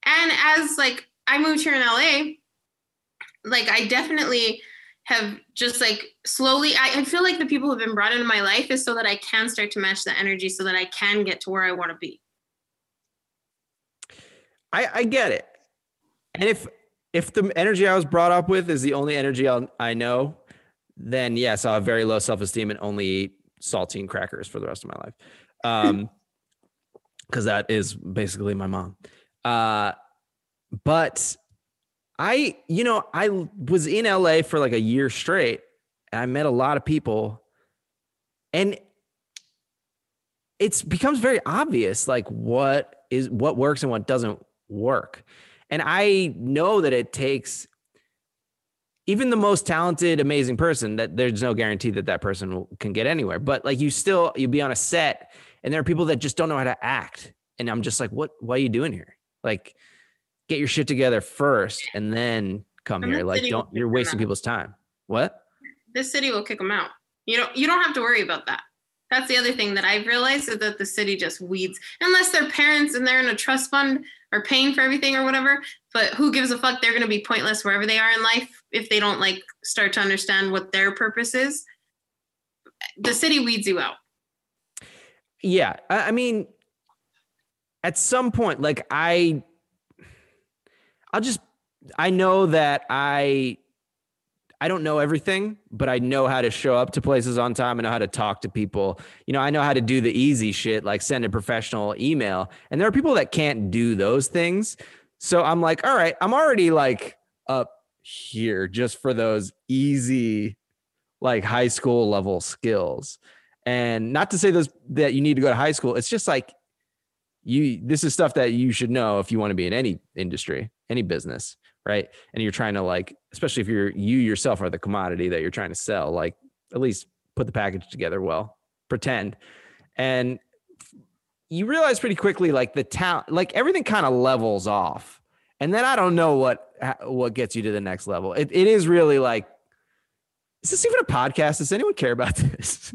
And as like i moved here in la like i definitely have just like slowly I, I feel like the people who have been brought into my life is so that I can start to match the energy so that I can get to where I want to be. I, I get it. And if if the energy I was brought up with is the only energy I'll, I know, then yes, I'll have very low self esteem and only eat saltine crackers for the rest of my life. Um, because that is basically my mom. Uh, but I, you know, I was in LA for like a year straight and I met a lot of people and it becomes very obvious like what is what works and what doesn't work. And I know that it takes even the most talented, amazing person that there's no guarantee that that person can get anywhere. But like you still, you be on a set and there are people that just don't know how to act. And I'm just like, what, what are you doing here? Like, get your shit together first and then come and here. Like, don't, you're wasting people's time. What? This city will kick them out. You don't, you don't have to worry about that. That's the other thing that I've realized is that the city just weeds, unless their parents and they're in a trust fund are paying for everything or whatever. But who gives a fuck? They're going to be pointless wherever they are in life if they don't like start to understand what their purpose is. The city weeds you out. Yeah. I mean, at some point, like I, I'll just, I know that I I don't know everything, but I know how to show up to places on time. I know how to talk to people. You know, I know how to do the easy shit, like send a professional email. And there are people that can't do those things. So I'm like, all right, I'm already like up here just for those easy, like high school level skills. And not to say those that you need to go to high school. It's just like you, this is stuff that you should know if you want to be in any industry, any business right? And you're trying to like especially if you're you yourself are the commodity that you're trying to sell like at least put the package together well pretend. And you realize pretty quickly like the town like everything kind of levels off. And then i don't know what what gets you to the next level. It, it is really like is this even a podcast? Does anyone care about this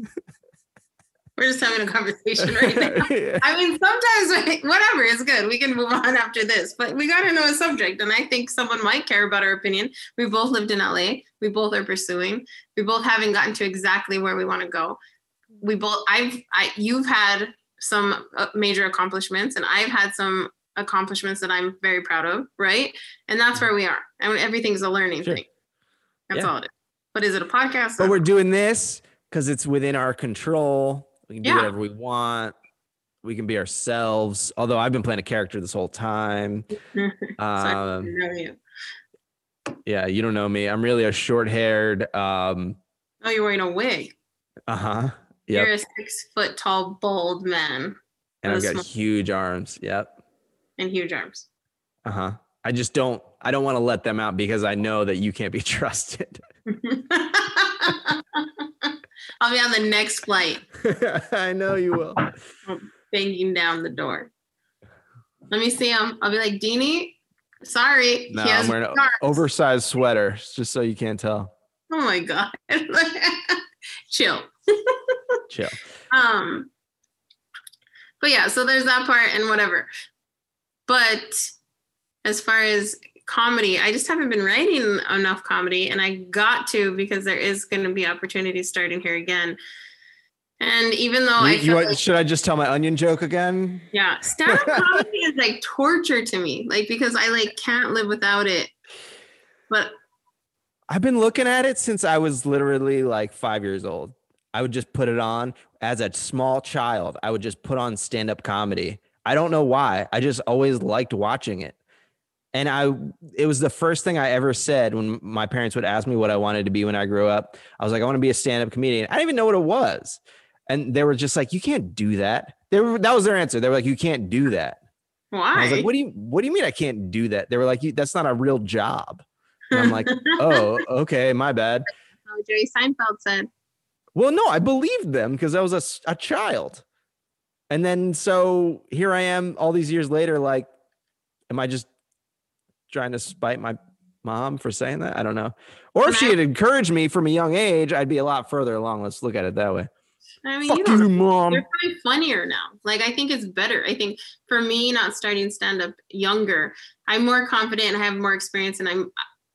We're just having a conversation right now. yeah. I mean, sometimes whatever is good. We can move on after this, but we got to know a subject, and I think someone might care about our opinion. We both lived in LA. We both are pursuing. We both haven't gotten to exactly where we want to go. We both. I've. I. You've had some uh, major accomplishments, and I've had some accomplishments that I'm very proud of. Right, and that's where we are. I mean, everything's a learning sure. thing. That's yeah. all it is. But is it a podcast? But we're doing this because it's within our control we can do yeah. whatever we want. We can be ourselves. Although I've been playing a character this whole time. um, you. Yeah, you don't know me. I'm really a short-haired. Um, oh, you're wearing a wig. Uh huh. Yep. You're a six foot tall, bold man. And I've got small- huge arms. Yep. And huge arms. Uh huh. I just don't. I don't want to let them out because I know that you can't be trusted. I'll be on the next flight. I know you will. Banging down the door. Let me see him. I'll be like, Deanie, sorry. No, I'm wearing an oversized sweater, just so you can't tell. Oh my god. Chill. Chill. Um, but yeah, so there's that part and whatever. But as far as comedy. I just haven't been writing enough comedy, and I got to because there is going to be opportunities starting here again. And even though you, I you, like, should I just tell my onion joke again? Yeah, stand-up comedy is like torture to me, like because I like can't live without it. But I've been looking at it since I was literally like five years old. I would just put it on as a small child. I would just put on stand-up comedy. I don't know why. I just always liked watching it. And I, it was the first thing I ever said when my parents would ask me what I wanted to be when I grew up. I was like, I want to be a stand up comedian. I didn't even know what it was. And they were just like, you can't do that. They were, that was their answer. They were like, you can't do that. Why? And I was like, what do you, what do you mean I can't do that? They were like, that's not a real job. And I'm like, oh, okay, my bad. Oh, Jerry Seinfeld said. Well, no, I believed them because I was a, a child. And then so here I am all these years later, like, am I just trying to spite my mom for saying that. I don't know. Or if she had encouraged me from a young age, I'd be a lot further along. Let's look at it that way. I mean, Fuck you, you mom. You're probably funnier now. Like, I think it's better. I think for me, not starting stand up younger, I'm more confident and I have more experience and I'm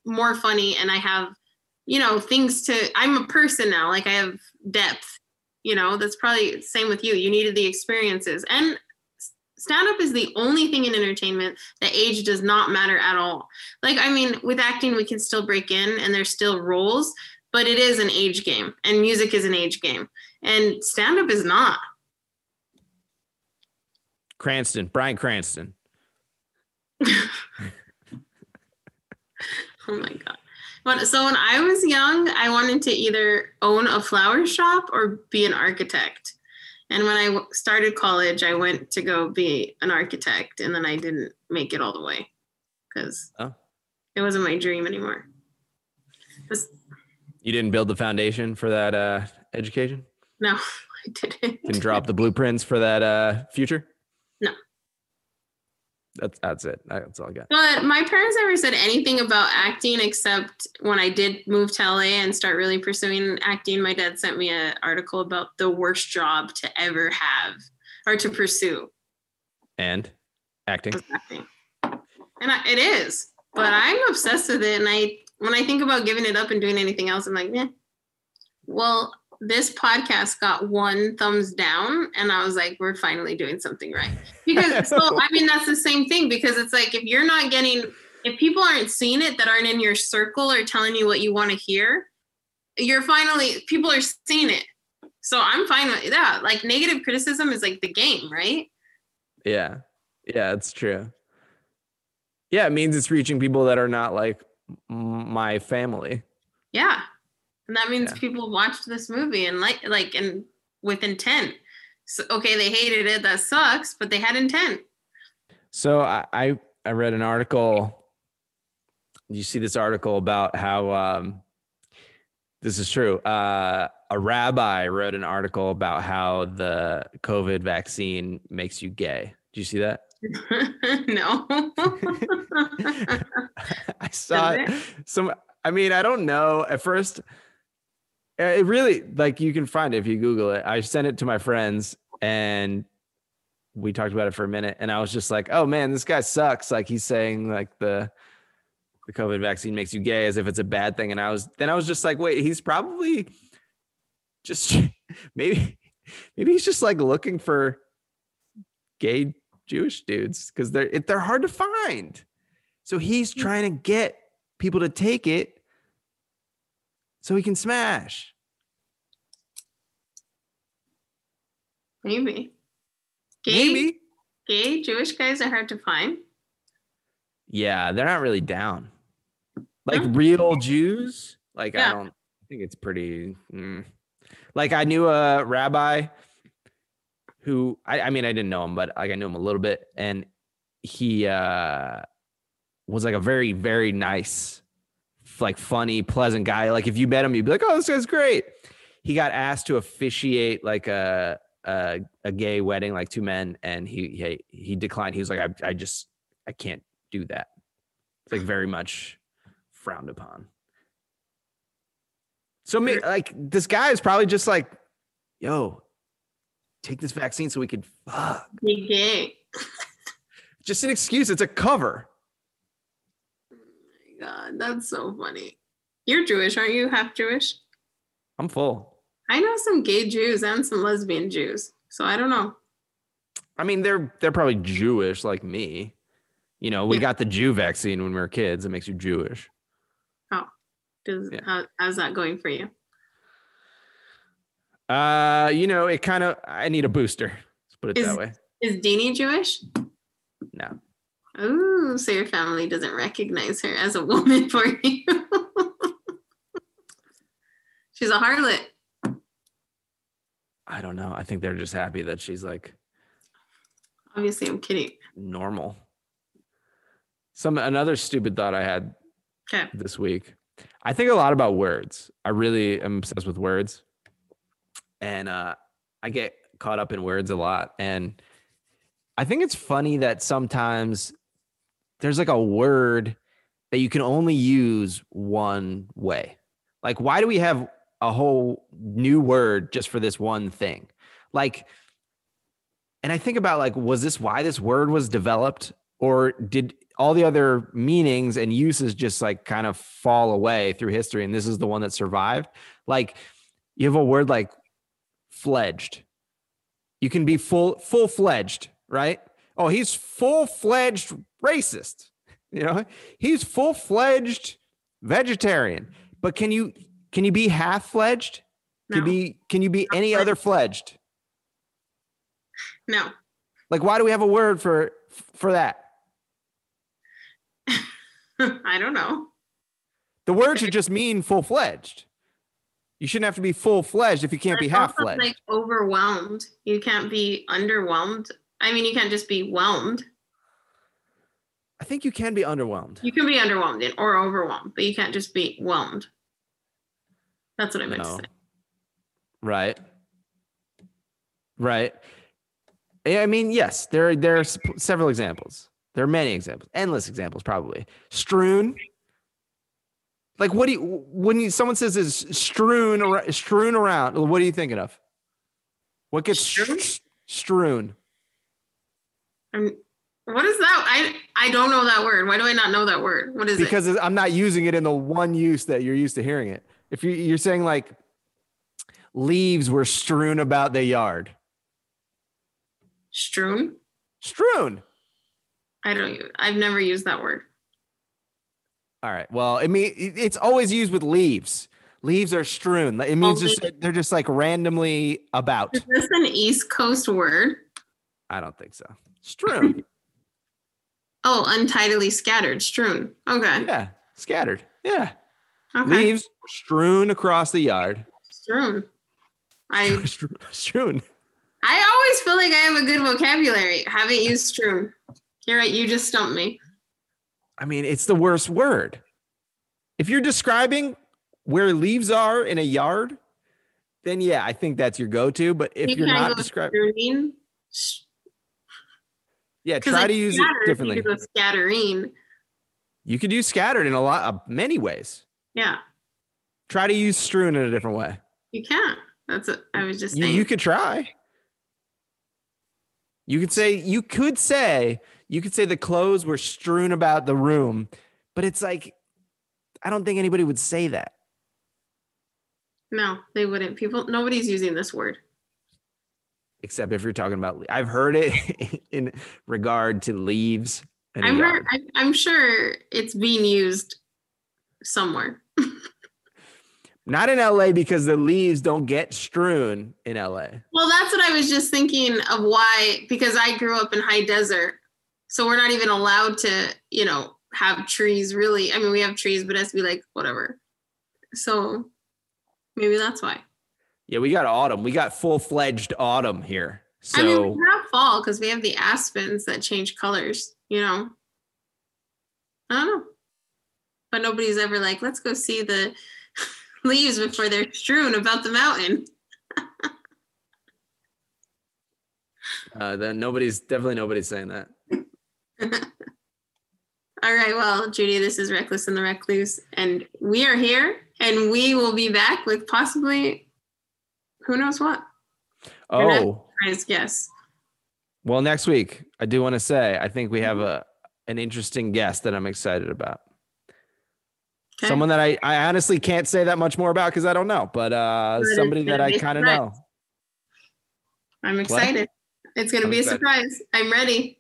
more funny and I have you know, things to I'm a person now, like I have depth, you know, that's probably same with you. You needed the experiences. And stand up is the only thing in entertainment that age does not matter at all. Like I mean, with acting we can still break in and there's still roles, but it is an age game and music is an age game. And stand up is not. Cranston, Bryan Cranston. Oh my god. But so when I was young, I wanted to either own a flower shop or be an architect. And when I started college, I went to go be an architect, and then I didn't make it all the way because oh. it wasn't my dream anymore. Was, you didn't build the foundation for that uh, education. No, I didn't. Didn't drop the blueprints for that uh, future. That's that's it. That's all I got. But my parents never said anything about acting except when I did move to LA and start really pursuing acting. My dad sent me an article about the worst job to ever have or to pursue. And acting. acting. And I, it is, but I'm obsessed with it. And I, when I think about giving it up and doing anything else, I'm like, yeah. Well, this podcast got one thumbs down and i was like we're finally doing something right. Because so i mean that's the same thing because it's like if you're not getting if people aren't seeing it that aren't in your circle or telling you what you want to hear you're finally people are seeing it. So i'm fine with that like negative criticism is like the game right? Yeah. Yeah it's true. Yeah it means it's reaching people that are not like my family. Yeah and that means yeah. people watched this movie and like like and with intent. So okay, they hated it. That sucks, but they had intent. So I I, I read an article. You see this article about how um, this is true. Uh, a rabbi wrote an article about how the COVID vaccine makes you gay. Do you see that? no. I saw it. Some I mean, I don't know. At first, it really like you can find it if you Google it. I sent it to my friends and we talked about it for a minute, and I was just like, "Oh man, this guy sucks." Like he's saying like the the COVID vaccine makes you gay as if it's a bad thing, and I was then I was just like, "Wait, he's probably just maybe maybe he's just like looking for gay Jewish dudes because they're they're hard to find." So he's hmm. trying to get people to take it so he can smash. Maybe. Gay, Maybe. Gay Jewish guys are hard to find. Yeah, they're not really down. Like real Jews, like yeah. I don't I think it's pretty. Mm. Like I knew a rabbi who I, I mean I didn't know him, but like I knew him a little bit, and he uh was like a very very nice like funny, pleasant guy. Like if you met him, you'd be like, "Oh, this guy's great." He got asked to officiate like a a, a gay wedding, like two men, and he he he declined. He was like, "I I just I can't do that." It's like very much frowned upon. So me like this guy is probably just like, "Yo, take this vaccine so we could fuck." Be just an excuse. It's a cover god, that's so funny. You're Jewish, aren't you? Half Jewish? I'm full. I know some gay Jews and some lesbian Jews, so I don't know. I mean, they're they're probably Jewish like me. You know, we yeah. got the Jew vaccine when we were kids. It makes you Jewish. How? Does yeah. how, how's that going for you? Uh, you know, it kind of. I need a booster. Let's put it is, that way. Is Deanie Jewish? No. Oh, so your family doesn't recognize her as a woman for you. she's a harlot. I don't know. I think they're just happy that she's like obviously I'm kidding. Normal. Some another stupid thought I had okay. this week. I think a lot about words. I really am obsessed with words. And uh I get caught up in words a lot. And I think it's funny that sometimes there's like a word that you can only use one way. Like, why do we have a whole new word just for this one thing? Like, and I think about like, was this why this word was developed? Or did all the other meanings and uses just like kind of fall away through history and this is the one that survived like you have a word like fledged you can be full full fledged right oh he's full fledged racist you know he's full fledged vegetarian but can you can you be half fledged can No. you be can you be any other fledged No. like why do we have a word for for that I don't know. The word should just mean full fledged. You shouldn't have to be full fledged if you can't be half fledged. Like overwhelmed. You can't be underwhelmed. I mean, you can't just be whelmed. I think you can be underwhelmed. You can be underwhelmed or overwhelmed, but you can't just be whelmed. That's what I meant No. to say. Right. Right. I mean, yes, there there are several examples. There are many examples, endless examples, probably. Strewn. Like, what do you when you someone says is strewn ar- strewn around? What are you thinking of? What gets Strewn? strewn? I'm, what is that? I I don't know that word. Why do I not know that word? What is it? because I'm not using it in the one use that you're used to hearing it. If you, you're saying like leaves were strewn about the yard, Strewn? strewn. I don't. I've never used that word. All right. Well, I mean, it's always used with leaves. Leaves are strewn. It means Oh, just they're just like randomly about. Is this an East Coast word? I don't think so. Strewn. Oh, untidily scattered, strewn. Okay. yeah, scattered. Yeah, Okay. leaves strewn across the yard. Strewn. I strewn. I always feel like I have a good vocabulary. Haven't used strewn. You're right. You just stumped me. I mean, it's the worst word. If you're describing where leaves are in a yard, then yeah, I think that's your go-to. But if You you're can't describing, yeah, try like, to use it differently. You could go scattering. You could use scattered in a lot of many ways. Yeah, Try to use strewn in a different way. you can't. That's what I was just You, saying. you could try. You could say you could say you could say the clothes were strewn about the room, but it's like I don't think anybody would say that. no, they wouldn't. People, nobody's using this word. Except if you're talking about I've heard it in regard to leaves. I'm, heard, I'm, I'm sure it's being used somewhere. Not in LA because the leaves don't get strewn in LA. Well, that's what I was just thinking of why, because I grew up in high desert. So we're not even allowed to, you know, have trees really. I mean, we have trees, but it has to be like whatever. So maybe that's why. Yeah, we got autumn. We got full fledged autumn here. So I mean, we have fall because we have the aspens that change colors, you know. I don't know. But nobody's ever like, let's go see the leaves before they're strewn about the mountain. uh, then nobody's definitely nobody's saying that. All right, well, Judy, this is Reckless and the Recluse, and we are here, and we will be back with possibly who knows what. Oh, guess. well, next week I do want to say I think we have a an interesting guest that I'm excited about. Okay. Someone that I, I honestly can't say that much more about because I don't know, but uh, But somebody that I kind of know. I'm excited. It's going to be a excited. surprise. I'm ready.